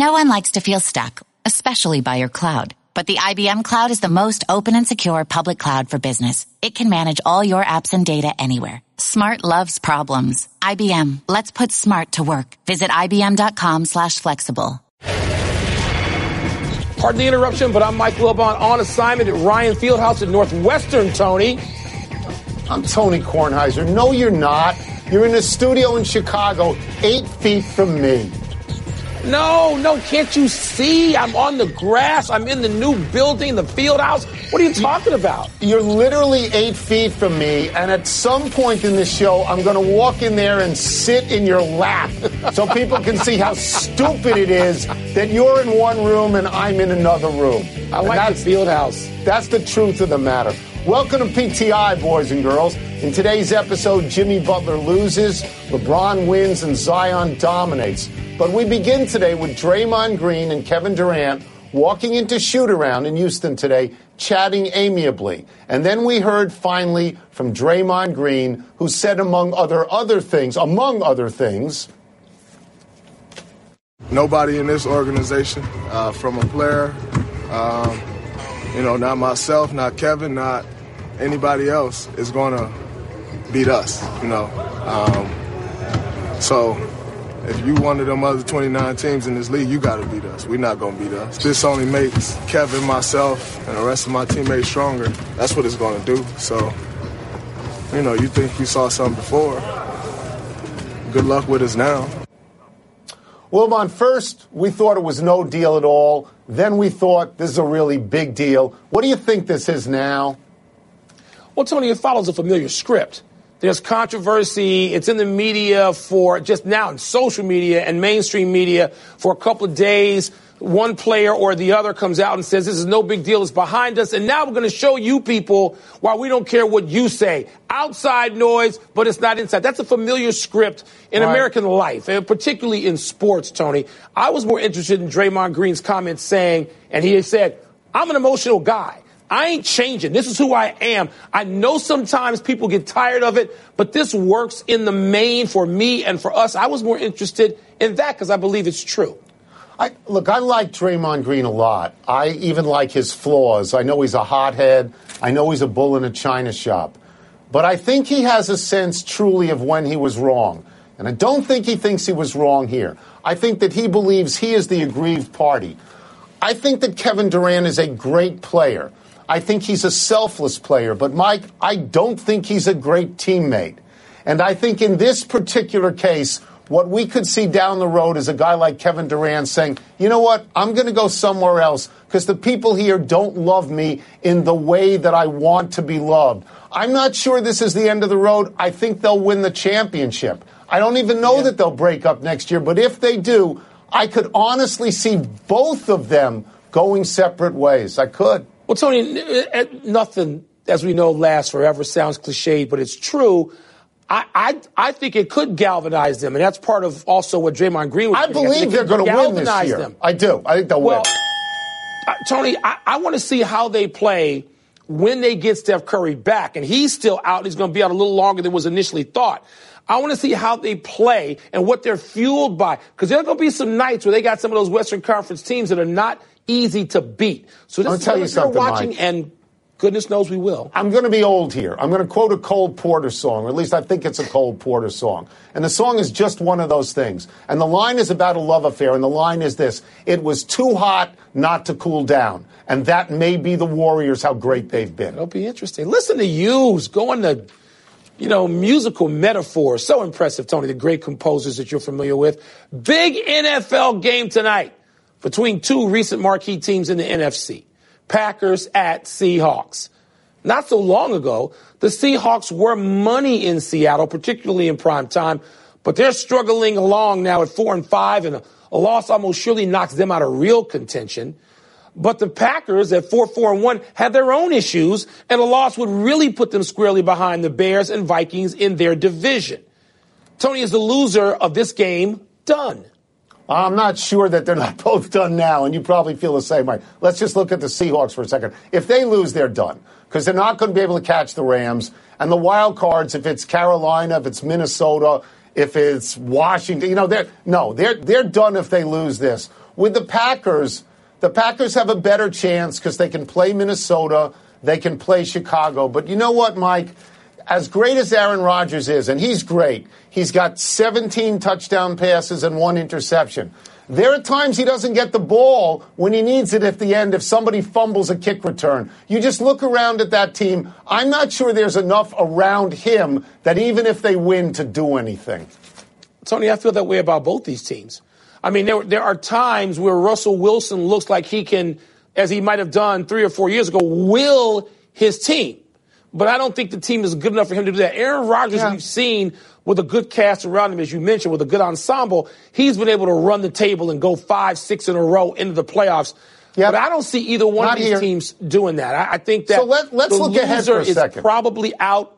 No one likes to feel stuck, especially by your cloud. But the IBM Cloud is the most open and secure public cloud for business. It can manage all your apps and data anywhere. Smart loves problems. IBM, let's put smart to work. Visit IBM.com slash flexible. Pardon the interruption, but I'm Mike Wilbon on assignment at Ryan Fieldhouse at Northwestern, Tony. I'm Tony Kornheiser. No, you're not. You're in a studio in Chicago, eight feet from me. No, no, can't you see? I'm on the grass. I'm in the new building, the field house. What are you talking about? You're literally eight feet from me, and at some point in this show, I'm going to walk in there and sit in your lap so people can see how stupid it is that you're in one room and I'm in another room. I like the field house. That's the truth of the matter. Welcome to PTI, boys and girls. In today's episode, Jimmy Butler loses, LeBron wins, and Zion dominates. But we begin today with Draymond Green and Kevin Durant walking into shoot around in Houston today, chatting amiably. And then we heard finally from Draymond Green, who said, among other other things, among other things, nobody in this organization, uh, from a player, um, you know, not myself, not Kevin, not anybody else, is going to beat us. You know, um, so if you one of them other 29 teams in this league, you got to beat us. We're not going to beat us. This only makes Kevin, myself, and the rest of my teammates stronger. That's what it's going to do. So, you know, you think you saw something before. Good luck with us now. Wilbon, first, we thought it was no deal at all. Then we thought this is a really big deal. What do you think this is now? Well, Tony, it follows a familiar script. There's controversy. It's in the media for just now in social media and mainstream media for a couple of days. One player or the other comes out and says, this is no big deal. It's behind us. And now we're going to show you people why we don't care what you say. Outside noise, but it's not inside. That's a familiar script in right. American life, and particularly in sports, Tony. I was more interested in Draymond Green's comments saying, and he said, I'm an emotional guy. I ain't changing. This is who I am. I know sometimes people get tired of it, but this works in the main for me and for us. I was more interested in that because I believe it's true. I, look, I like Draymond Green a lot. I even like his flaws. I know he's a hothead. I know he's a bull in a china shop. But I think he has a sense truly of when he was wrong. And I don't think he thinks he was wrong here. I think that he believes he is the aggrieved party. I think that Kevin Durant is a great player. I think he's a selfless player. But, Mike, I don't think he's a great teammate. And I think in this particular case, what we could see down the road is a guy like Kevin Durant saying, you know what, I'm going to go somewhere else because the people here don't love me in the way that I want to be loved. I'm not sure this is the end of the road. I think they'll win the championship. I don't even know yeah. that they'll break up next year, but if they do, I could honestly see both of them going separate ways. I could. Well, Tony, nothing, as we know, lasts forever. Sounds cliched, but it's true. I, I, I think it could galvanize them, and that's part of also what Draymond Green was. I believe they're going to win this year. Them. I do. I think they'll well, win. Uh, Tony, I, I want to see how they play when they get Steph Curry back, and he's still out. He's going to be out a little longer than was initially thought. I want to see how they play and what they're fueled by, because there are going to be some nights where they got some of those Western Conference teams that are not easy to beat. So this I'll is tell you something, watching, Mike. and goodness knows we will. I'm going to be old here. I'm going to quote a Cole Porter song, or at least I think it's a Cole Porter song. And the song is just one of those things. And the line is about a love affair, and the line is this It was too hot not to cool down. And that may be the Warriors, how great they've been. It'll be interesting. Listen to Hughes going to you know, musical metaphors. So impressive, Tony, the great composers that you're familiar with. Big NFL game tonight between two recent marquee teams in the NFC Packers at Seahawks. Not so long ago, the Seahawks were money in Seattle, particularly in prime time, but they're struggling along now at four and five, and a, a loss almost surely knocks them out of real contention. But the Packers at 4 4 and 1 have their own issues, and a loss would really put them squarely behind the Bears and Vikings in their division. Tony is the loser of this game done. I'm not sure that they're not both done now, and you probably feel the same way. Let's just look at the Seahawks for a second. If they lose, they're done because they're not going to be able to catch the Rams. And the wild cards, if it's Carolina, if it's Minnesota, if it's Washington, you know, they're no, they're they're done if they lose this. with the Packers, the Packers have a better chance because they can play Minnesota, they can play Chicago. But you know what, Mike? As great as Aaron Rodgers is, and he's great, he's got 17 touchdown passes and one interception. There are times he doesn't get the ball when he needs it at the end if somebody fumbles a kick return. You just look around at that team. I'm not sure there's enough around him that even if they win to do anything. Tony, I feel that way about both these teams. I mean, there, there are times where Russell Wilson looks like he can, as he might have done three or four years ago, will his team. But I don't think the team is good enough for him to do that. Aaron Rodgers, yeah. we've seen with a good cast around him, as you mentioned, with a good ensemble, he's been able to run the table and go five, six in a row into the playoffs. Yep. But I don't see either one Not of these here. teams doing that. I, I think that so let, us look ahead for a second. probably out.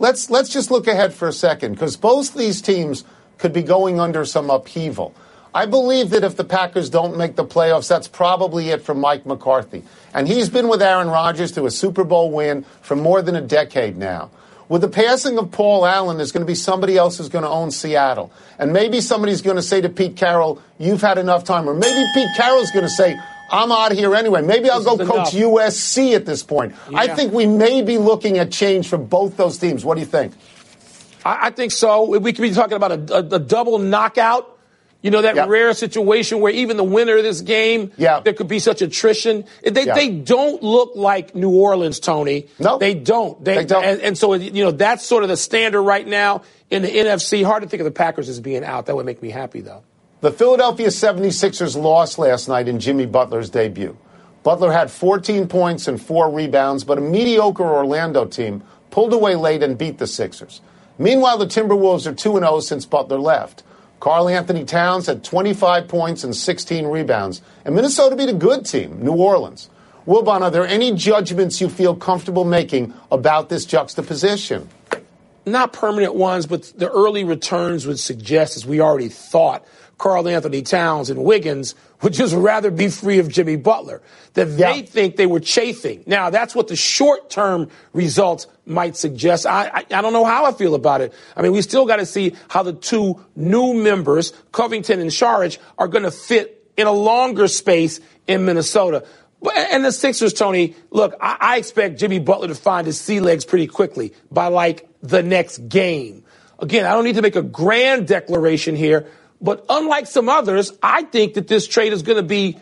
Let's let's just look ahead for a second because both these teams could be going under some upheaval. I believe that if the Packers don't make the playoffs, that's probably it for Mike McCarthy. And he's been with Aaron Rodgers to a Super Bowl win for more than a decade now. With the passing of Paul Allen, there's going to be somebody else who's going to own Seattle. And maybe somebody's going to say to Pete Carroll, you've had enough time. Or maybe Pete Carroll's going to say, I'm out of here anyway. Maybe I'll this go coach enough. USC at this point. Yeah. I think we may be looking at change for both those teams. What do you think? I, I think so. We could be talking about a, a, a double knockout you know, that yep. rare situation where even the winner of this game, yep. there could be such attrition. They, yep. they don't look like New Orleans, Tony. No. They don't. They, they don't. And, and, so, you know, that's sort of the standard right now in the NFC. Hard to think of the Packers as being out. That would make me happy, though. The Philadelphia 76ers lost last night in Jimmy Butler's debut. Butler had 14 points and four rebounds, but a mediocre Orlando team pulled away late and beat the Sixers. Meanwhile, the Timberwolves are 2 0 since Butler left. Karl-Anthony Towns had 25 points and 16 rebounds. And Minnesota beat a good team, New Orleans. Wilbon, are there any judgments you feel comfortable making about this juxtaposition? Not permanent ones, but the early returns would suggest, as we already thought, Karl-Anthony Towns and Wiggins would just rather be free of Jimmy Butler. That they yeah. think they were chafing. Now, that's what the short term results might suggest. I, I, I, don't know how I feel about it. I mean, we still got to see how the two new members, Covington and Saric, are going to fit in a longer space in Minnesota. And the Sixers, Tony, look, I, expect Jimmy Butler to find his sea legs pretty quickly by like the next game. Again, I don't need to make a grand declaration here, but unlike some others, I think that this trade is going to be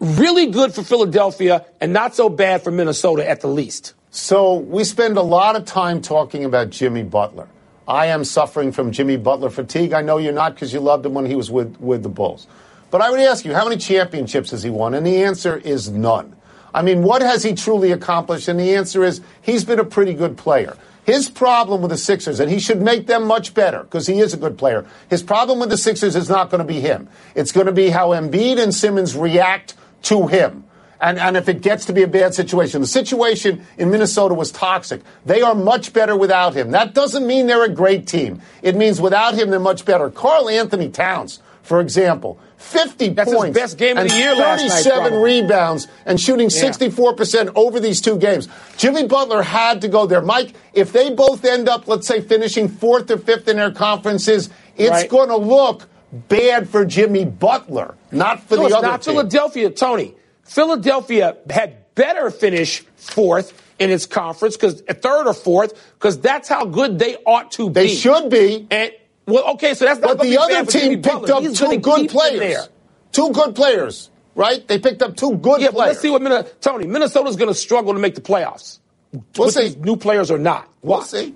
really good for Philadelphia and not so bad for Minnesota at the least. So we spend a lot of time talking about Jimmy Butler. I am suffering from Jimmy Butler fatigue. I know you're not because you loved him when he was with, with the Bulls. But I would ask you, how many championships has he won? And the answer is none. I mean, what has he truly accomplished? And the answer is he's been a pretty good player. His problem with the Sixers, and he should make them much better because he is a good player. His problem with the Sixers is not going to be him. It's going to be how Embiid and Simmons react to him. And, and if it gets to be a bad situation, the situation in Minnesota was toxic. They are much better without him. That doesn't mean they're a great team. It means without him, they're much better. Karl-Anthony Towns, for example, 50 That's points. best game of the year 37 rebounds and shooting 64% over these two games. Jimmy Butler had to go there. Mike, if they both end up, let's say, finishing fourth or fifth in their conferences, it's right. going to look bad for Jimmy Butler, not for no, the other not team. Philadelphia, Tony. Philadelphia had better finish fourth in its conference because uh, third or fourth because that's how good they ought to be. They should be. And well, okay, so that's not. But the other team picked up two good players. Two good players, right? They picked up two good yeah, players. let's see what Minnesota. Tony, Minnesota's going to struggle to make the playoffs. We'll with see. These new players or not. Watch. We'll see.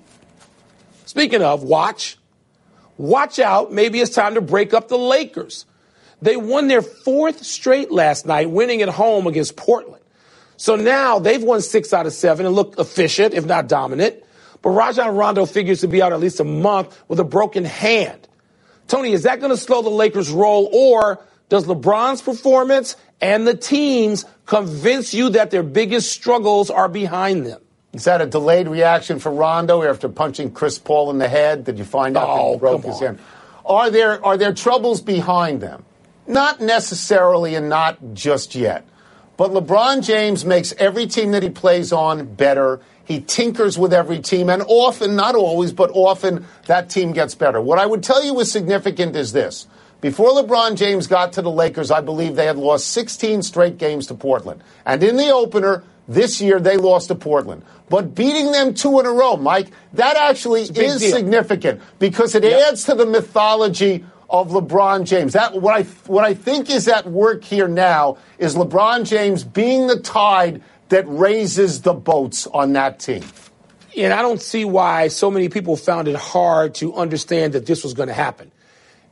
Speaking of, watch. Watch out. Maybe it's time to break up the Lakers. They won their fourth straight last night, winning at home against Portland. So now they've won six out of seven and look efficient, if not dominant. But Rajon Rondo figures to be out at least a month with a broken hand. Tony, is that going to slow the Lakers' roll, or does LeBron's performance and the teams convince you that their biggest struggles are behind them? Is that a delayed reaction for Rondo after punching Chris Paul in the head? Did you find out oh, that he oh, broke his hand? Are there are there troubles behind them? Not necessarily and not just yet. But LeBron James makes every team that he plays on better. He tinkers with every team, and often, not always, but often, that team gets better. What I would tell you is significant is this Before LeBron James got to the Lakers, I believe they had lost 16 straight games to Portland. And in the opener, this year they lost to Portland. But beating them two in a row, Mike, that actually is deal. significant because it yep. adds to the mythology of LeBron James. That what I what I think is at work here now is LeBron James being the tide that raises the boats on that team. And I don't see why so many people found it hard to understand that this was going to happen.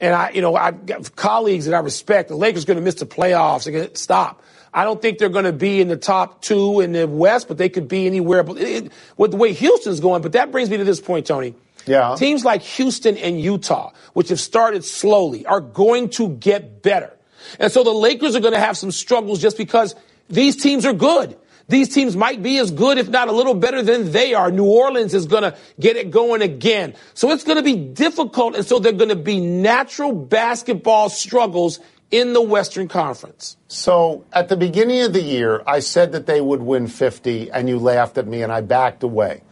And I, you know, I've got colleagues that I respect. The Lakers going to miss the playoffs. They're going to stop. I don't think they're going to be in the top two in the West, but they could be anywhere. But it, with the way Houston's going, but that brings me to this point, Tony. Yeah. Teams like Houston and Utah, which have started slowly, are going to get better. And so the Lakers are going to have some struggles just because these teams are good. These teams might be as good, if not a little better than they are. New Orleans is going to get it going again. So it's going to be difficult. And so they're going to be natural basketball struggles in the Western Conference. So at the beginning of the year, I said that they would win 50, and you laughed at me, and I backed away.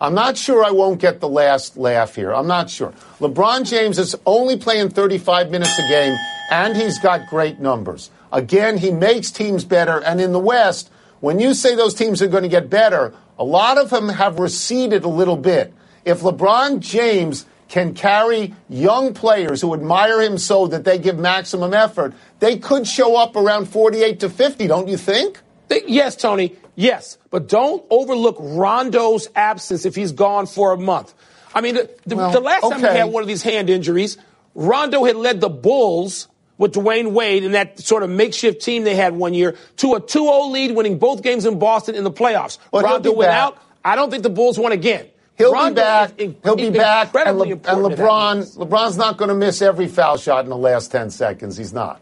I'm not sure I won't get the last laugh here. I'm not sure. LeBron James is only playing 35 minutes a game, and he's got great numbers. Again, he makes teams better, and in the West, when you say those teams are going to get better, a lot of them have receded a little bit. If LeBron James can carry young players who admire him so that they give maximum effort, they could show up around 48 to 50, don't you think? Yes, Tony. Yes. But don't overlook Rondo's absence if he's gone for a month. I mean, the, well, the last okay. time he had one of these hand injuries, Rondo had led the Bulls with Dwyane Wade and that sort of makeshift team they had one year to a 2-0 lead, winning both games in Boston in the playoffs. Well, Rondo went back. out. I don't think the Bulls won again. He'll Rondo be back. In, He'll be back. And, Le- and LeBron, LeBron's not going to miss every foul shot in the last 10 seconds. He's not.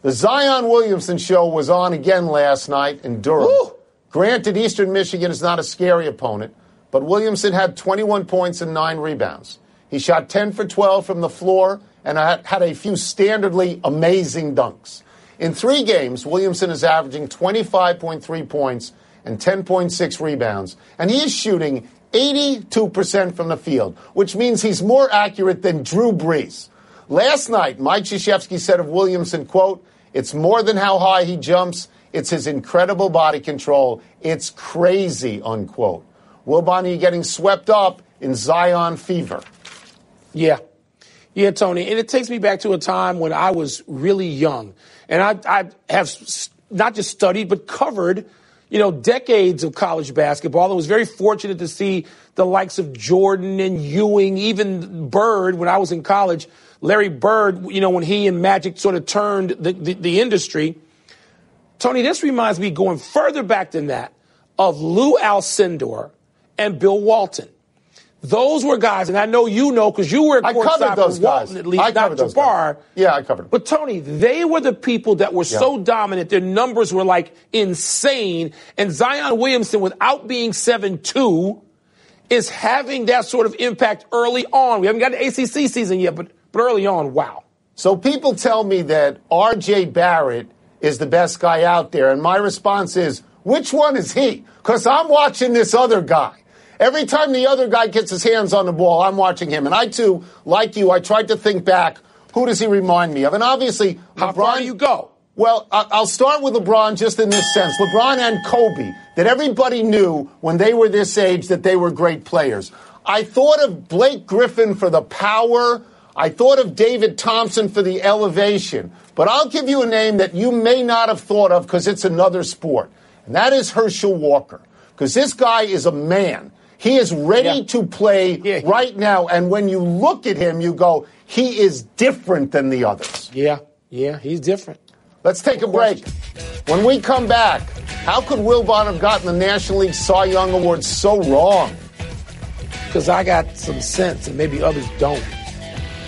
The Zion Williamson show was on again last night in Durham. Granted, Eastern Michigan is not a scary opponent, but Williamson had 21 points and nine rebounds. He shot 10 for 12 from the floor and had a few standardly amazing dunks. In three games, Williamson is averaging 25.3 points and 10.6 rebounds, and he is shooting 82% from the field, which means he's more accurate than Drew Brees. Last night, Mike Krzyzewski said of Williamson, quote, it's more than how high he jumps, it's his incredible body control. It's crazy, unquote. Wilbon, getting swept up in Zion fever. Yeah, yeah, Tony. And it takes me back to a time when I was really young. And I, I have not just studied, but covered, you know, decades of college basketball. I was very fortunate to see the likes of Jordan and Ewing, even Bird when I was in college. Larry Bird, you know, when he and Magic sort of turned the, the, the industry. Tony, this reminds me going further back than that of Lou Alcindor and Bill Walton. Those were guys, and I know you know because you were I covered those guys. At least, I not Jabbar. Guys. Yeah, I covered them. But Tony, they were the people that were yeah. so dominant. Their numbers were like insane. And Zion Williamson, without being seven two, is having that sort of impact early on. We haven't got an ACC season yet, but, but early on, wow. So people tell me that R.J. Barrett is the best guy out there, and my response is, which one is he? Because I'm watching this other guy. Every time the other guy gets his hands on the ball, I'm watching him. And I, too, like you, I tried to think back. Who does he remind me of? And obviously, how LeBron, far you go? Well, I'll start with LeBron just in this sense. LeBron and Kobe, that everybody knew when they were this age that they were great players. I thought of Blake Griffin for the power. I thought of David Thompson for the elevation. But I'll give you a name that you may not have thought of because it's another sport. And that is Herschel Walker. Because this guy is a man. He is ready yeah. to play yeah. right now. And when you look at him, you go, he is different than the others. Yeah, yeah, he's different. Let's take a break. When we come back, how could Wilbon have gotten the National League Cy Young Award so wrong? Because I got some sense and maybe others don't.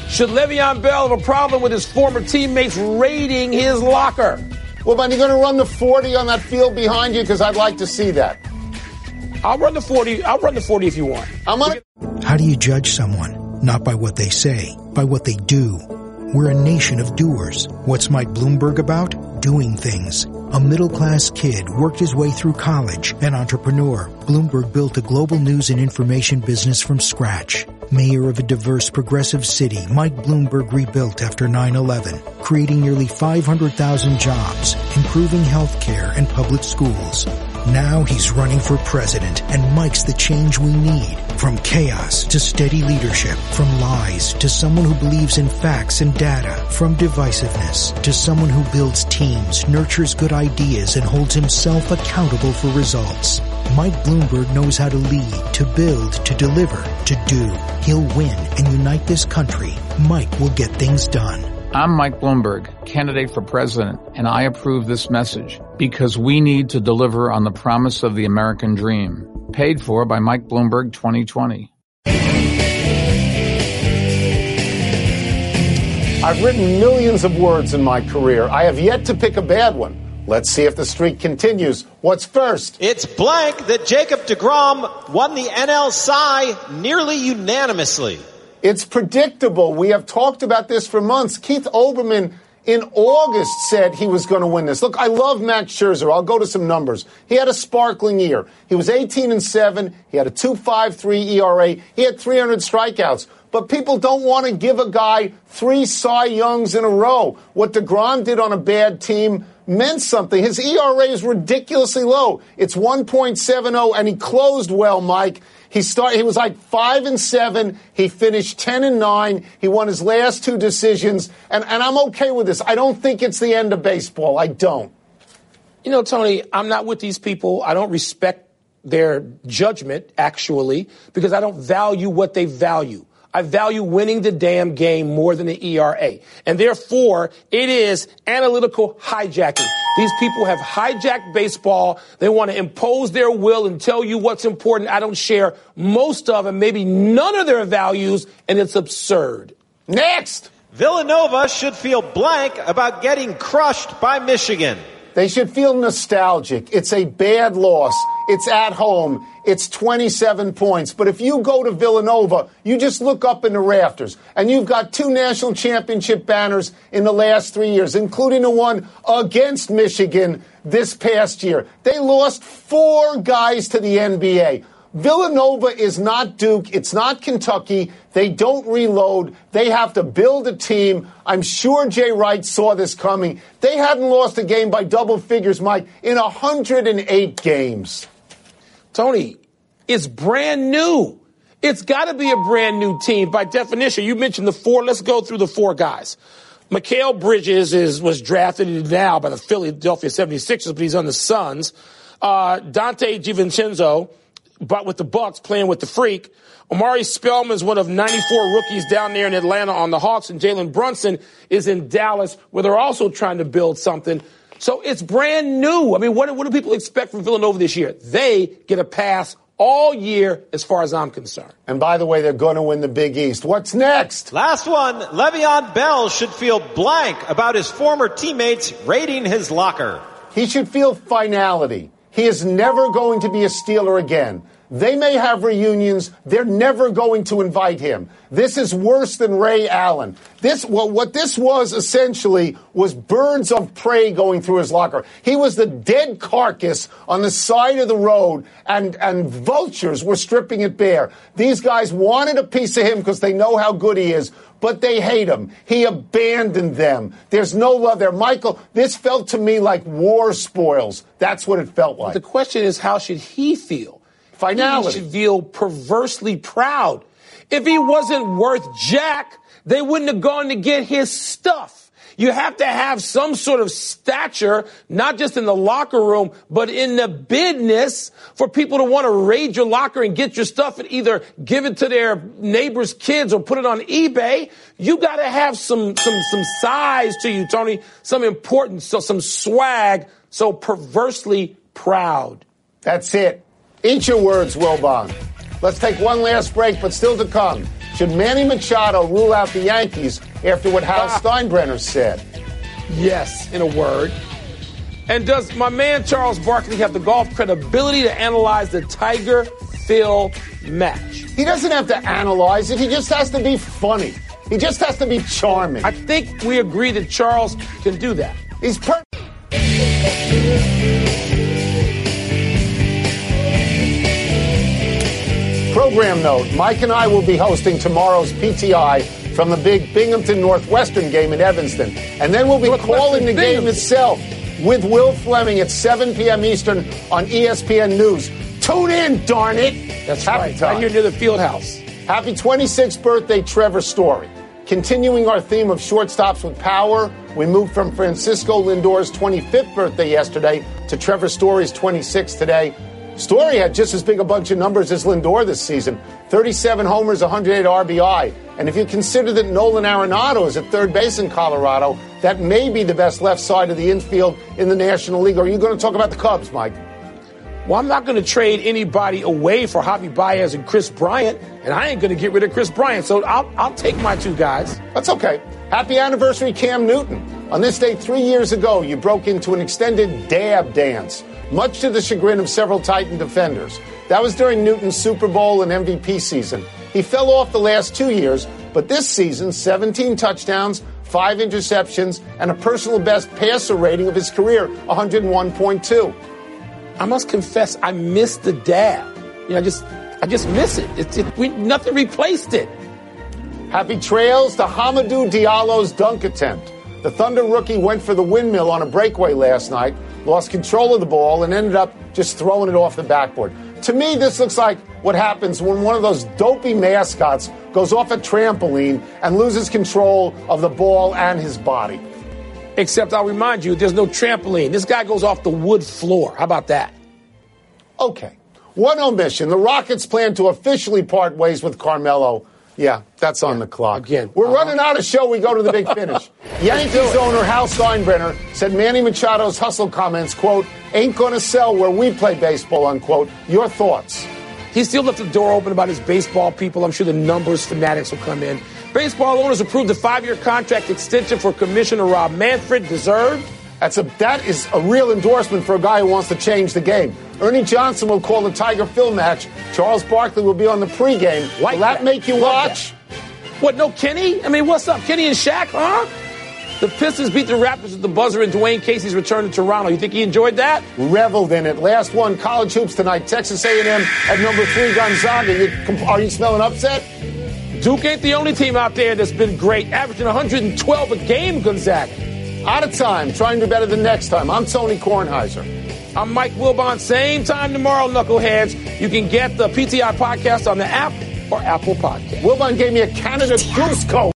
Should Le'Veon Bell have a problem with his former teammates raiding his locker? Well, man, you're going to run the 40 on that field behind you because I'd like to see that. I'll run the 40. I'll run the 40 if you want. I'm on. How do you judge someone? Not by what they say, by what they do. We're a nation of doers. What's Mike Bloomberg about? Doing things. A middle class kid worked his way through college, an entrepreneur. Bloomberg built a global news and information business from scratch Mayor of a diverse progressive city, Mike Bloomberg rebuilt after 9-11, creating nearly 500,000 jobs, improving health care and public schools. Now he's running for president and Mike's the change we need. From chaos to steady leadership, from lies to someone who believes in facts and data, from divisiveness to someone who builds teams, nurtures good ideas, and holds himself accountable for results. Mike Bloomberg knows how to lead, to build, to deliver, to do. He'll win and unite this country. Mike will get things done. I'm Mike Bloomberg, candidate for president, and I approve this message because we need to deliver on the promise of the American dream. Paid for by Mike Bloomberg 2020. I've written millions of words in my career. I have yet to pick a bad one. Let's see if the streak continues. What's first? It's blank that Jacob DeGrom won the NL Cy nearly unanimously. It's predictable. We have talked about this for months. Keith Olbermann in August said he was going to win this. Look, I love Max Scherzer. I'll go to some numbers. He had a sparkling year. He was 18 and 7. He had a 2.53 ERA. He had 300 strikeouts. But people don't want to give a guy three Cy Youngs in a row. What DeGrom did on a bad team meant something. His ERA is ridiculously low. It's 1.70 and he closed well, Mike. He started. He was like five and seven. He finished ten and nine. He won his last two decisions, and and I'm okay with this. I don't think it's the end of baseball. I don't. You know, Tony, I'm not with these people. I don't respect their judgment actually because I don't value what they value. I value winning the damn game more than the ERA. And therefore, it is analytical hijacking. These people have hijacked baseball. They want to impose their will and tell you what's important. I don't share most of them, maybe none of their values, and it's absurd. Next! Villanova should feel blank about getting crushed by Michigan. They should feel nostalgic. It's a bad loss. It's at home. It's 27 points. But if you go to Villanova, you just look up in the rafters, and you've got two national championship banners in the last three years, including the one against Michigan this past year. They lost four guys to the NBA. Villanova is not Duke. It's not Kentucky. They don't reload. They have to build a team. I'm sure Jay Wright saw this coming. They hadn't lost a game by double figures, Mike, in 108 games. Tony, it's brand new. It's got to be a brand new team by definition. You mentioned the four. Let's go through the four guys. Mikal Bridges is was drafted now by the Philadelphia 76ers, but he's on the Suns. Uh, Donte DiVincenzo but with the Bucks playing with the freak. Omari Spellman is one of 94 rookies down there in Atlanta on the Hawks, and Jalen Brunson is in Dallas, where they're also trying to build something. So it's brand new. I mean, what, what do people expect from Villanova this year? They get a pass all year, as far as I'm concerned. And by the way, they're going to win the Big East. What's next? Last one. Le'Veon Bell should feel blank about his former teammates raiding his locker. He should feel finality. He is never going to be a Steeler again. They may have reunions. They're never going to invite him. This is worse than Ray Allen. This, well, what this was essentially was birds of prey going through his locker. He was the dead carcass on the side of the road and, and vultures were stripping it bare. These guys wanted a piece of him because they know how good he is, but they hate him. He abandoned them. There's no love there. Michael, this felt to me like war spoils. That's what it felt like. The question is, how should he feel? Finality. He should feel perversely proud. If he wasn't worth jack, they wouldn't have gone to get his stuff. You have to have some sort of stature, not just in the locker room, but in the business for people to want to raid your locker and get your stuff and either give it to their neighbor's kids or put it on eBay. You got to have some, some, some size to you, Tony, some importance, so some swag, so perversely proud. That's it. Eat your words, Wilbon. Let's take one last break, but still to come. Should Manny Machado rule out the Yankees after what Hal ah. Steinbrenner said? Yes, in a word. And does my man Charles Barkley have the golf credibility to analyze the Tiger Phil match? He doesn't have to analyze it, he just has to be funny. He just has to be charming. I think we agree that Charles can do that. He's perfect. Program note Mike and I will be hosting tomorrow's PTI from the big Binghamton Northwestern game in Evanston. And then we'll be calling the game itself with Will Fleming at 7 p.m. Eastern on ESPN News. Tune in, darn it. That's Happy right. time. Right here near the field house. Happy 26th birthday, Trevor Story. Continuing our theme of shortstops with power, we moved from Francisco Lindor's 25th birthday yesterday to Trevor Story's 26th today. Story had just as big a bunch of numbers as Lindor this season 37 homers, 108 RBI. And if you consider that Nolan Arenado is at third base in Colorado, that may be the best left side of the infield in the National League. Are you going to talk about the Cubs, Mike? Well, I'm not going to trade anybody away for Javi Baez and Kris Bryant, and I ain't going to get rid of Kris Bryant. So I'll, I'll take my two guys. That's okay. Happy anniversary, Cam Newton. On this day three years ago, you broke into an extended dab dance, much to the chagrin of several Titan defenders. That was during Newton's Super Bowl and MVP season. He fell off the last two years, but this season, 17 touchdowns, five interceptions, and a personal best passer rating of his career, 101.2. I must confess, I miss the dab. You know, I just, I just miss it. It, it we, nothing replaced it. Happy trails to Hamidou Diallo's dunk attempt. The Thunder rookie went for the windmill on a breakaway last night, lost control of the ball, and ended up just throwing it off the backboard. To me, this looks like what happens when one of those dopey mascots goes off a trampoline and loses control of the ball and his body. Except I'll remind you, there's no trampoline. This guy goes off the wood floor. How about that? Okay. One omission. The Rockets plan to officially part ways with Carmelo. Yeah, that's on the clock. Again. We're Uh-huh. running out of show. We go to the big finish. Yankees owner Hal Steinbrenner said Manny Machado's hustle comments, quote, ain't going to sell where we play baseball, unquote. Your thoughts? He still left the door open about his baseball people. I'm sure the numbers fanatics will come in. Baseball owners approved a five-year contract extension for Commissioner Rob Manfred. Deserved. That's a that is a real endorsement for a guy who wants to change the game. Ernie Johnson will call the Tiger Phil match. Charles Barkley will be on the pregame. Like will that, that. make you Love watch? What, no Kenny? I mean, what's up? Kenny and Shaq, huh? The Pistons beat the Raptors with the buzzer in Dwane Casey's return to Toronto. You think he enjoyed that? Reveled in it. Last one, college hoops tonight. Texas A&M at number three, Gonzaga. You, are you smelling upset? Duke ain't the only team out there that's been great, averaging 112 a game, Gonzaga. Out of time. Trying to do better than next time. I'm Tony Kornheiser. I'm Mike Wilbon. Same time tomorrow, Knuckleheads. You can get the PTI podcast on the app or Apple Podcast. Wilbon gave me a Canada Goose coat.